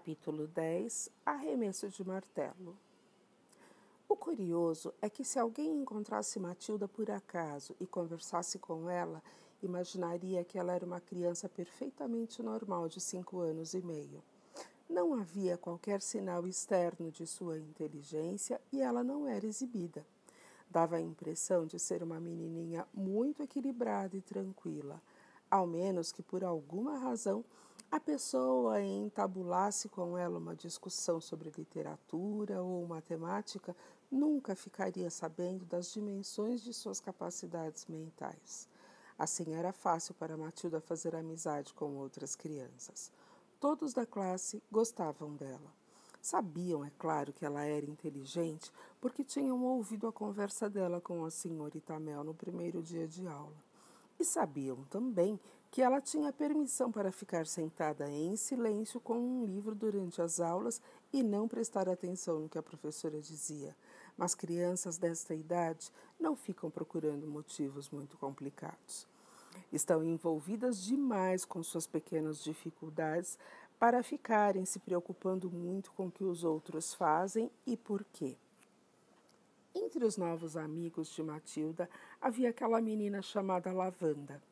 Capítulo 10 Arremesso de martelo O curioso é que se alguém encontrasse Matilda por acaso e conversasse com ela, imaginaria que ela era uma criança perfeitamente normal de cinco anos e meio. Não havia qualquer sinal externo de sua inteligência e ela não era exibida. Dava a impressão de ser uma menininha muito equilibrada e tranquila, ao menos que por alguma razão a pessoa entabulasse com ela uma discussão sobre literatura ou matemática, nunca ficaria sabendo das dimensões de suas capacidades mentais. Assim era fácil para Matilda fazer amizade com outras crianças. Todos da classe gostavam dela. Sabiam, é claro, que ela era inteligente, porque tinham ouvido a conversa dela com a senhorita Mel no primeiro dia de aula. E sabiam também que ela tinha permissão para ficar sentada em silêncio com um livro durante as aulas e não prestar atenção no que a professora dizia. Mas crianças desta idade não ficam procurando motivos muito complicados. Estão envolvidas demais com suas pequenas dificuldades para ficarem se preocupando muito com o que os outros fazem e por quê. Entre os novos amigos de Matilda havia aquela menina chamada Lavanda.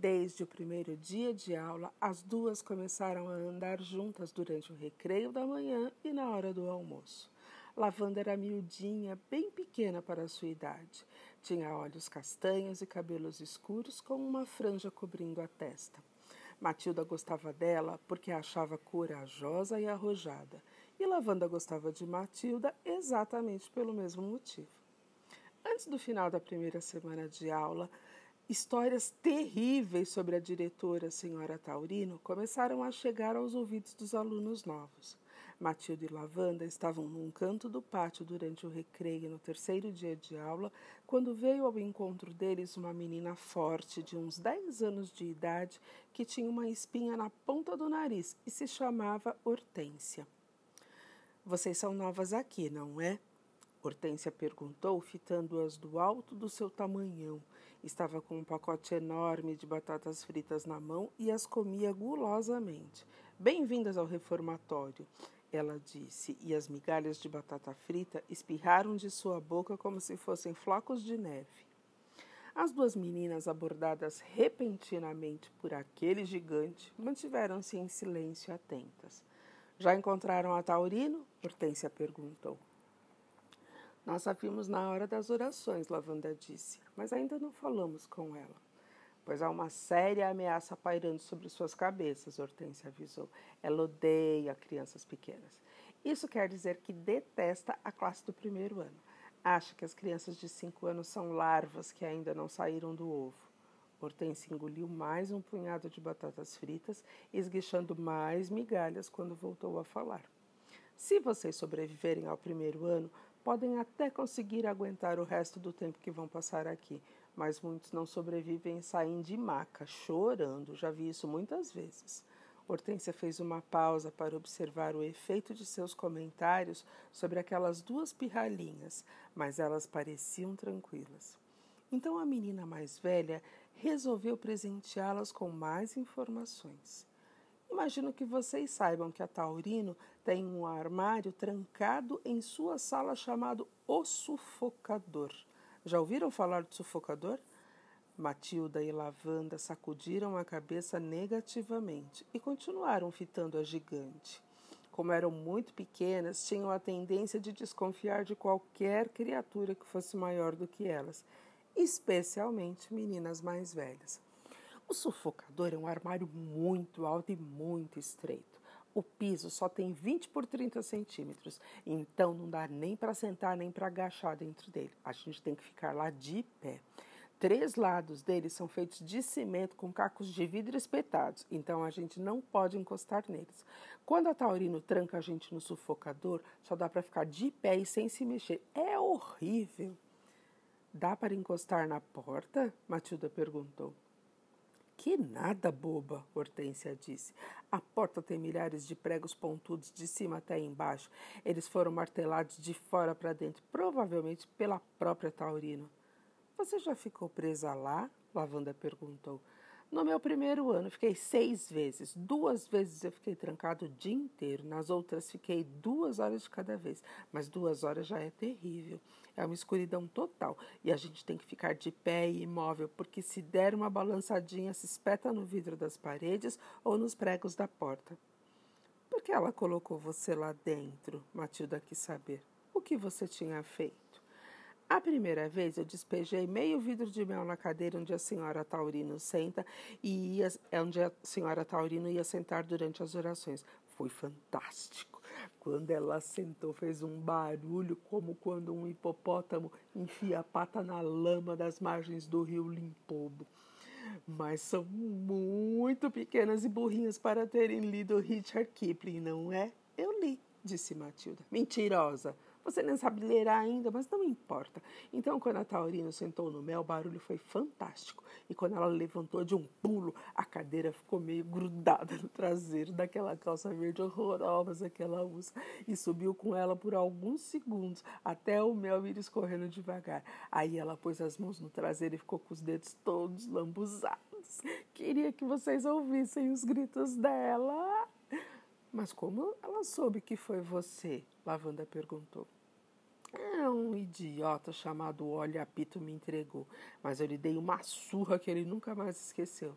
Desde o primeiro dia de aula, as duas começaram a andar juntas durante o recreio da manhã e na hora do almoço. Lavanda era miudinha, bem pequena para a sua idade. Tinha olhos castanhos e cabelos escuros com uma franja cobrindo a testa. Matilda gostava dela porque a achava corajosa e arrojada, e Lavanda gostava de Matilda exatamente pelo mesmo motivo. Antes do final da primeira semana de aula, Histórias terríveis sobre a diretora, senhora Taurino, começaram a chegar aos ouvidos dos alunos novos. Matilde e Lavanda estavam num canto do pátio durante o recreio no terceiro dia de aula, quando veio ao encontro deles uma menina forte, de uns dez anos de idade, que tinha uma espinha na ponta do nariz e se chamava Hortência. Vocês são novas aqui, não é? Hortência perguntou, fitando-as do alto do seu tamanhão. Estava com um pacote enorme de batatas fritas na mão e as comia gulosamente. Bem-vindas ao reformatório, ela disse, e as migalhas de batata frita espirraram de sua boca como se fossem flocos de neve. As duas meninas, abordadas repentinamente por aquele gigante, mantiveram-se em silêncio atentas. Já encontraram a Taurino? Hortência perguntou. Nós a vimos na hora das orações, Lavanda disse, mas ainda não falamos com ela. Pois há uma séria ameaça pairando sobre suas cabeças, Hortência avisou. Ela odeia crianças pequenas. Isso quer dizer que detesta a classe do primeiro ano. Acha que as crianças de cinco anos são larvas que ainda não saíram do ovo. Hortência engoliu mais um punhado de batatas fritas, esguichando mais migalhas quando voltou a falar. Se vocês sobreviverem ao primeiro ano, podem até conseguir aguentar o resto do tempo que vão passar aqui, mas muitos não sobrevivem e saem de maca, chorando. Já vi isso muitas vezes. Hortência fez uma pausa para observar o efeito de seus comentários sobre aquelas duas pirralhinhas, mas elas pareciam tranquilas. Então a menina mais velha resolveu presenteá-las com mais informações. Imagino que vocês saibam que a Taurino tem um armário trancado em sua sala chamado O Sufocador. Já ouviram falar do sufocador? Matilda e Lavanda sacudiram a cabeça negativamente e continuaram fitando a gigante. Como eram muito pequenas, tinham a tendência de desconfiar de qualquer criatura que fosse maior do que elas, especialmente meninas mais velhas. O sufocador é um armário muito alto e muito estreito. O piso só tem 20 por 30 centímetros, então não dá nem para sentar nem para agachar dentro dele. A gente tem que ficar lá de pé. Três lados dele são feitos de cimento com cacos de vidro espetados, então a gente não pode encostar neles. Quando a Taurino tranca a gente no sufocador, só dá para ficar de pé e sem se mexer. É horrível. Dá para encostar na porta? Matilda perguntou. Que nada, boba, Hortência disse. A porta tem milhares de pregos pontudos de cima até embaixo. Eles foram martelados de fora para dentro, provavelmente pela própria Taurino. Você já ficou presa lá? Lavanda perguntou. No meu primeiro ano, fiquei seis vezes. Duas vezes eu fiquei trancado o dia inteiro. Nas outras, fiquei duas horas de cada vez. Mas duas horas já é terrível. É uma escuridão total. E a gente tem que ficar de pé e imóvel, porque se der uma balançadinha, se espeta no vidro das paredes ou nos pregos da porta. Por que ela colocou você lá dentro? Matilda quis saber. O que você tinha feito? A primeira vez eu despejei meio vidro de mel na cadeira onde a senhora Taurino senta e ia, é onde a senhora Taurino ia sentar durante as orações. Foi fantástico. Quando ela sentou, fez um barulho como quando um hipopótamo enfia a pata na lama das margens do rio Limpobo. Mas são muito pequenas e burrinhas para terem lido Richard Kipling, não é? Eu li, disse Matilda. Mentirosa! Você nem sabe ler ainda, mas não importa. Então, quando a Taurino sentou no mel, o barulho foi fantástico. E quando ela levantou de um pulo, a cadeira ficou meio grudada no traseiro daquela calça verde horrorosa que ela usa. E subiu com ela por alguns segundos, até o mel ir escorrendo devagar. Aí ela pôs as mãos no traseiro e ficou com os dedos todos lambuzados. Queria que vocês ouvissem os gritos dela. Mas como ela soube que foi você? Lavanda perguntou. É um idiota chamado Olha Apito me entregou, mas eu lhe dei uma surra que ele nunca mais esqueceu.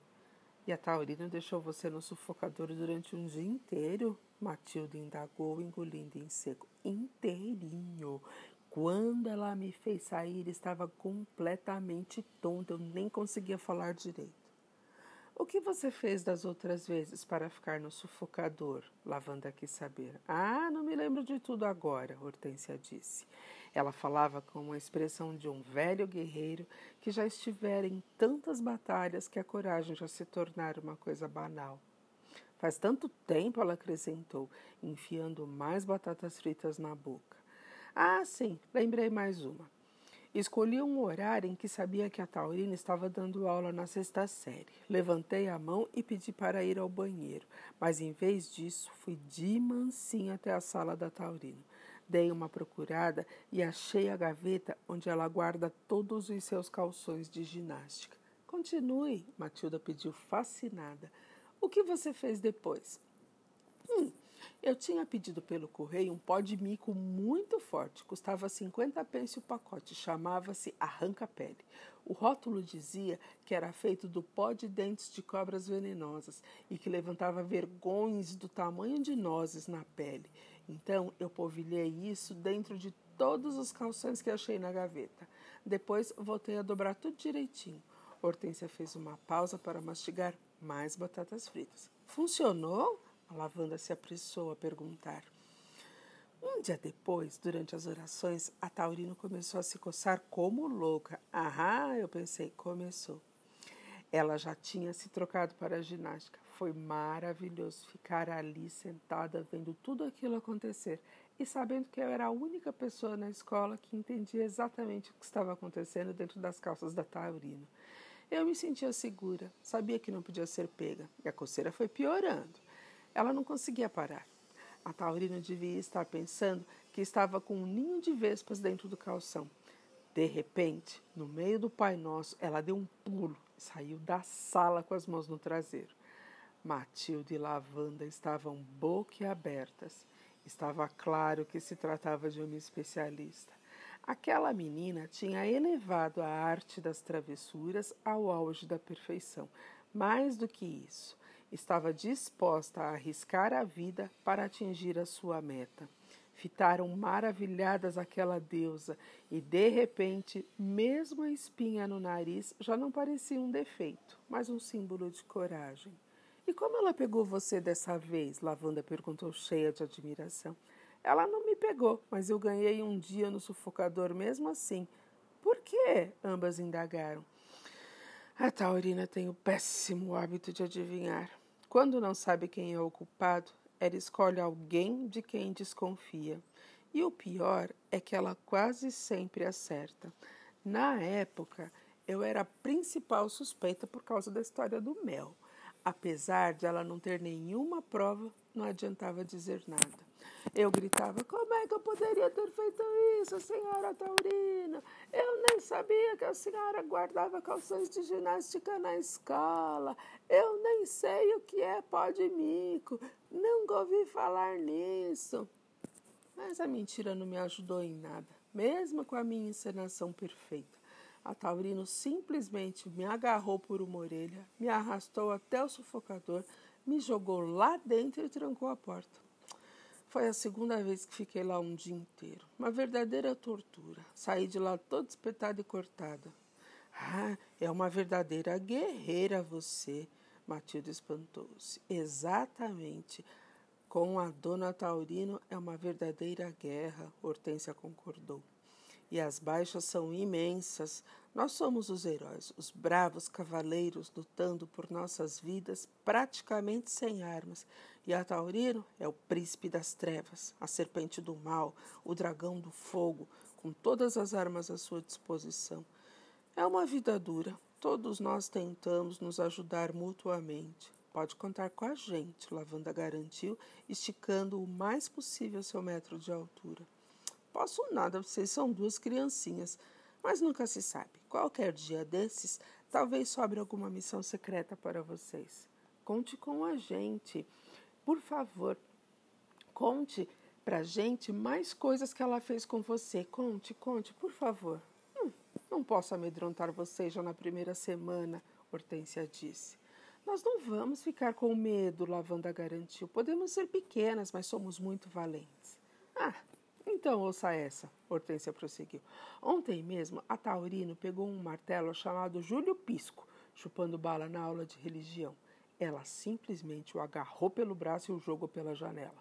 E a Taurina deixou você no sufocador durante um dia inteiro? Matilde indagou, engolindo em seco. Inteirinho. Quando ela me fez sair, estava completamente tonta, eu nem conseguia falar direito. O que você fez das outras vezes para ficar no sufocador? Lavanda quis saber. Ah, não me lembro de tudo agora, Hortência disse. Ela falava com uma expressão de um velho guerreiro que já estivera em tantas batalhas que a coragem já se tornara uma coisa banal. Faz tanto tempo, ela acrescentou, enfiando mais batatas fritas na boca. Ah, sim, lembrei mais uma. Escolhi um horário em que sabia que a Taurina estava dando aula na sexta série. Levantei a mão e pedi para ir ao banheiro, mas em vez disso fui de mansinho até a sala da Taurina. Dei uma procurada e achei a gaveta onde ela guarda todos os seus calções de ginástica. Continue, Matilda pediu fascinada. O que você fez depois? Hum, eu tinha pedido pelo correio um pó de mico muito forte, custava 50 pence o pacote, chamava-se Arranca-Pele. O rótulo dizia que era feito do pó de dentes de cobras venenosas e que levantava vergões do tamanho de nozes na pele. Então eu polvilhei isso dentro de todos os calções que achei na gaveta. Depois voltei a dobrar tudo direitinho. Hortência fez uma pausa para mastigar mais batatas fritas. Funcionou? A lavanda se apressou a perguntar. Um dia depois, durante as orações, a Taurino começou a se coçar como louca. Ah, eu pensei, começou. Ela já tinha se trocado para a ginástica. Foi maravilhoso ficar ali sentada vendo tudo aquilo acontecer e sabendo que eu era a única pessoa na escola que entendia exatamente o que estava acontecendo dentro das calças da Taurino. Eu me sentia segura, sabia que não podia ser pega, e a coceira foi piorando. Ela não conseguia parar. A Taurina devia estar pensando que estava com um ninho de vespas dentro do calção. De repente, no meio do Pai Nosso, ela deu um pulo e saiu da sala com as mãos no traseiro. Matilde e Lavanda estavam boquiabertas. Estava claro que se tratava de uma especialista. Aquela menina tinha elevado a arte das travessuras ao auge da perfeição. Mais do que isso, estava disposta a arriscar a vida para atingir a sua meta. Fitaram maravilhadas aquela deusa e, de repente, mesmo a espinha no nariz já não parecia um defeito, mas um símbolo de coragem. E como ela pegou você dessa vez? Lavanda perguntou, cheia de admiração. Ela não me pegou, mas eu ganhei um dia no sufocador mesmo assim. Por quê? Ambas indagaram. A Taurina tem o péssimo hábito de adivinhar. Quando não sabe quem é o culpado, ela escolhe alguém de quem desconfia. E o pior é que ela quase sempre acerta. Na época, eu era a principal suspeita por causa da história do mel. Apesar de ela não ter nenhuma prova, não adiantava dizer nada. Eu gritava: Como é que eu poderia ter feito isso, senhora Taurina? Eu nem sabia que a senhora guardava calções de ginástica na escola. Eu nem sei o que é pó de mico. Nunca ouvi falar nisso. Mas a mentira não me ajudou em nada, mesmo com a minha encenação perfeita. A Taurino simplesmente me agarrou por uma orelha, me arrastou até o sufocador, me jogou lá dentro e trancou a porta. Foi a segunda vez que fiquei lá um dia inteiro. Uma verdadeira tortura. Saí de lá toda espetada e cortada. Ah, é uma verdadeira guerreira você, Matilde espantou-se. Exatamente. Com a dona Taurino é uma verdadeira guerra, Hortência concordou. E as baixas são imensas. Nós somos os heróis, os bravos cavaleiros lutando por nossas vidas praticamente sem armas e a Taurino é o príncipe das trevas, a serpente do mal, o dragão do fogo, com todas as armas à sua disposição. É uma vida dura. Todos nós tentamos nos ajudar mutuamente. Pode contar com a gente, Lavanda garantiu, esticando o mais possível seu metro de altura. Posso nada, vocês são duas criancinhas, mas nunca se sabe. Qualquer dia desses, talvez sobre alguma missão secreta para vocês. Conte com a gente. Por favor, conte pra gente mais coisas que ela fez com você. Conte, conte, por favor. Hum, não posso amedrontar você já na primeira semana, Hortência disse. Nós não vamos ficar com medo, Lavanda garantiu. Podemos ser pequenas, mas somos muito valentes. Ah, então ouça essa, Hortência prosseguiu. Ontem mesmo, a Taurino pegou um martelo chamado Júlio Pisco, chupando bala na aula de religião. Ela simplesmente o agarrou pelo braço e o jogou pela janela.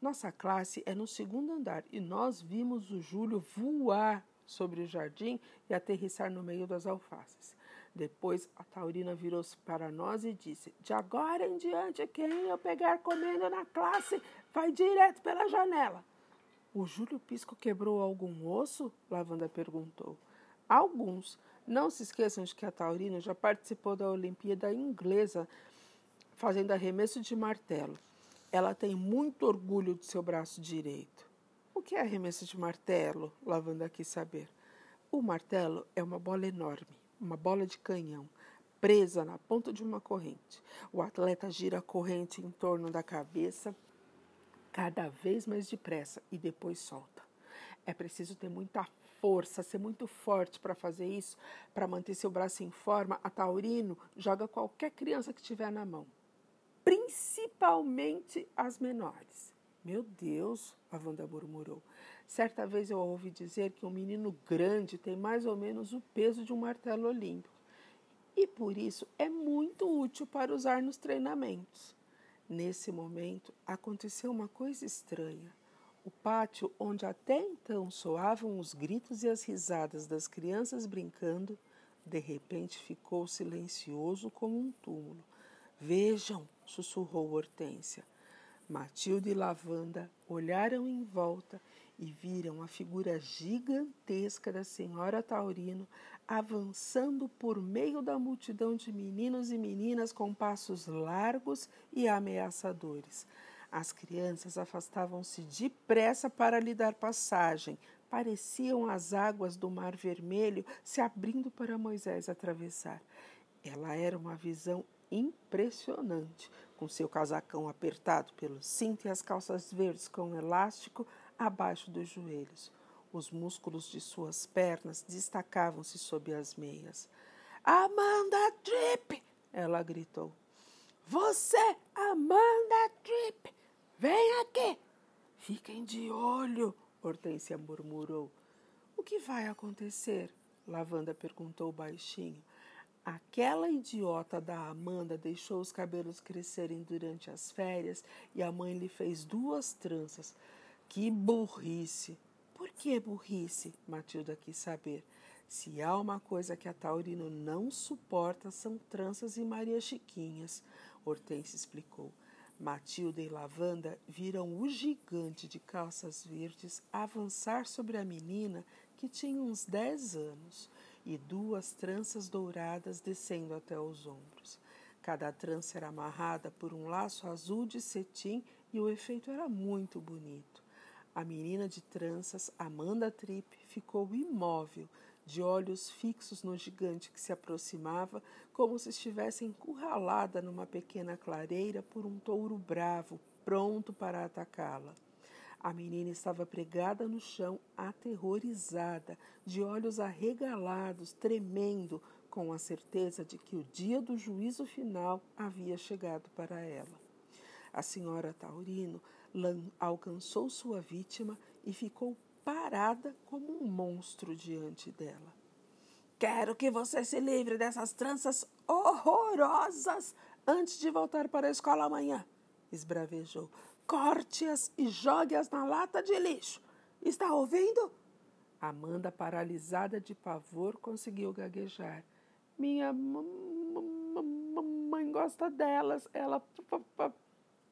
Nossa classe é no segundo andar e nós vimos o Júlio voar sobre o jardim e aterrissar no meio das alfaces. Depois a Taurina virou-se para nós e disse: De agora em diante, quem eu pegar comendo na classe vai direto pela janela. O Júlio Pisco quebrou algum osso? Lavanda perguntou. Alguns. Não se esqueçam de que a Taurina já participou da Olimpíada Inglesa fazendo arremesso de martelo. Ela tem muito orgulho de seu braço direito. O que é arremesso de martelo? Lavanda quis saber. O martelo é uma bola enorme, uma bola de canhão, presa na ponta de uma corrente. O atleta gira a corrente em torno da cabeça cada vez mais depressa e depois solta. É preciso ter muita força, ser muito forte para fazer isso, para manter seu braço em forma. A Taurino joga qualquer criança que tiver na mão principalmente as menores. Meu Deus, a Wanda murmurou. Certa vez eu ouvi dizer que um menino grande tem mais ou menos o peso de um martelo olímpico e por isso é muito útil para usar nos treinamentos. Nesse momento aconteceu uma coisa estranha. O pátio, onde até então soavam os gritos e as risadas das crianças brincando, de repente ficou silencioso como um túmulo. Vejam, sussurrou Hortência. Matilde e Lavanda olharam em volta e viram a figura gigantesca da senhora Taurino avançando por meio da multidão de meninos e meninas com passos largos e ameaçadores. As crianças afastavam-se depressa para lhe dar passagem. Pareciam as águas do Mar Vermelho se abrindo para Moisés atravessar. Ela era uma visão impressionante, com seu casacão apertado pelo cinto e as calças verdes com elástico abaixo dos joelhos. Os músculos de suas pernas destacavam-se sob as meias. Amanda Tripp! Ela gritou. Você, Amanda Tripp! Vem aqui! Fiquem de olho! Hortência murmurou. O que vai acontecer? Lavanda perguntou baixinho. Aquela idiota da Amanda deixou os cabelos crescerem durante as férias e a mãe lhe fez duas tranças. Que burrice! Por que burrice? Matilda quis saber. Se há uma coisa que a Taurino não suporta, são tranças e Maria Chiquinhas, Hortense explicou. Matilda e Lavanda viram o gigante de calças verdes avançar sobre a menina que tinha uns dez anos e duas tranças douradas descendo até os ombros. Cada trança era amarrada por um laço azul de cetim e o efeito era muito bonito. A menina de tranças, Amanda Tripp, ficou imóvel, de olhos fixos no gigante que se aproximava, como se estivesse encurralada numa pequena clareira por um touro bravo, pronto para atacá-la. A menina estava pregada no chão, aterrorizada, de olhos arregalados, tremendo, com a certeza de que o dia do juízo final havia chegado para ela. A senhora Taurino alcançou sua vítima e ficou parada como um monstro diante dela. Quero que você se livre dessas tranças horrorosas antes de voltar para a escola amanhã, esbravejou. Corte-as e jogue-as na lata de lixo. Está ouvindo? Amanda, paralisada de pavor, conseguiu gaguejar. Minha mãe gosta delas. Ela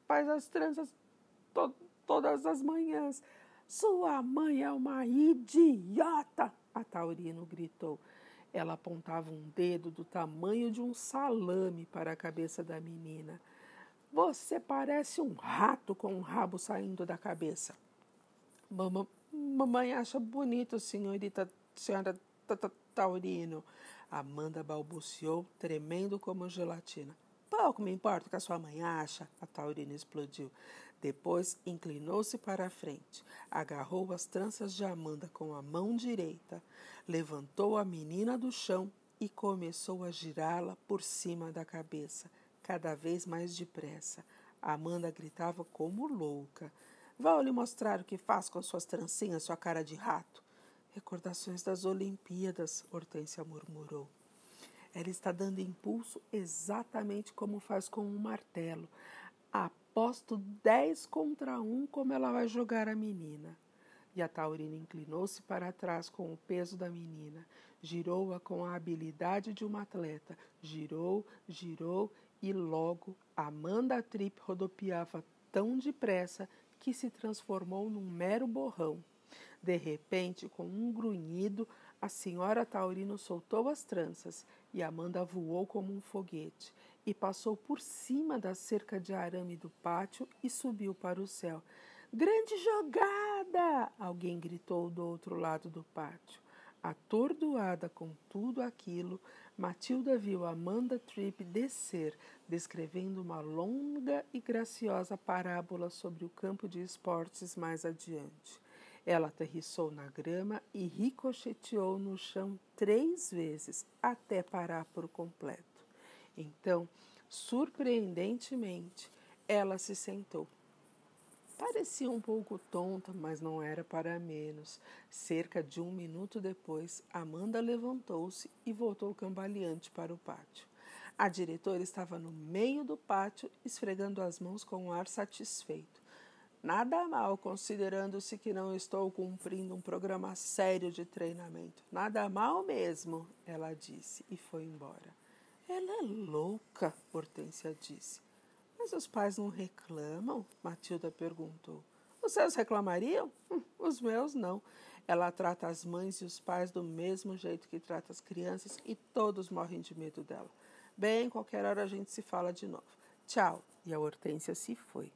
faz as tranças to todas as manhãs. Sua mãe é uma idiota! A Taurino gritou. Ela apontava um dedo do tamanho de um salame para a cabeça da menina. Você parece um rato com um rabo saindo da cabeça. Mamãe acha bonito, senhorita, senhora Taurino. Amanda balbuciou, tremendo como gelatina. Pouco me importa o que a sua mãe acha, a Taurina explodiu. Depois inclinou-se para a frente, agarrou as tranças de Amanda com a mão direita, levantou a menina do chão e começou a girá-la por cima da cabeça, cada vez mais depressa. Amanda gritava como louca. Vou lhe mostrar o que faz com suas trancinhas, sua cara de rato. Recordações das Olimpíadas, Hortência murmurou. Ela está dando impulso exatamente como faz com um martelo. Aposto dez contra um como ela vai jogar a menina. E a Taurina inclinou-se para trás com o peso da menina. Girou-a com a habilidade de uma atleta. Girou, girou e logo Amanda Tripp rodopiava tão depressa que se transformou num mero borrão. De repente, com um grunhido, a senhora Taurino soltou as tranças e Amanda voou como um foguete e passou por cima da cerca de arame do pátio e subiu para o céu. Grande jogada! Alguém gritou do outro lado do pátio. Atordoada com tudo aquilo, Matilda viu Amanda Tripp descer, descrevendo uma longa e graciosa parábola sobre o campo de esportes mais adiante. Ela aterrissou na grama e ricocheteou no chão três vezes, até parar por completo. Então, surpreendentemente, ela se sentou. Parecia um pouco tonta, mas não era para menos. Cerca de um minuto depois, Amanda levantou-se e voltou cambaleante para o pátio. A diretora estava no meio do pátio, esfregando as mãos com um ar satisfeito. Nada mal, considerando-se que não estou cumprindo um programa sério de treinamento. Nada mal mesmo, ela disse e foi embora. Ela é louca, Hortência disse. Mas os pais não reclamam? Matilda perguntou. Os seus reclamariam? Hum, os meus não. Ela trata as mães e os pais do mesmo jeito que trata as crianças e todos morrem de medo dela. Bem, qualquer hora a gente se fala de novo. Tchau. E a Hortência se foi.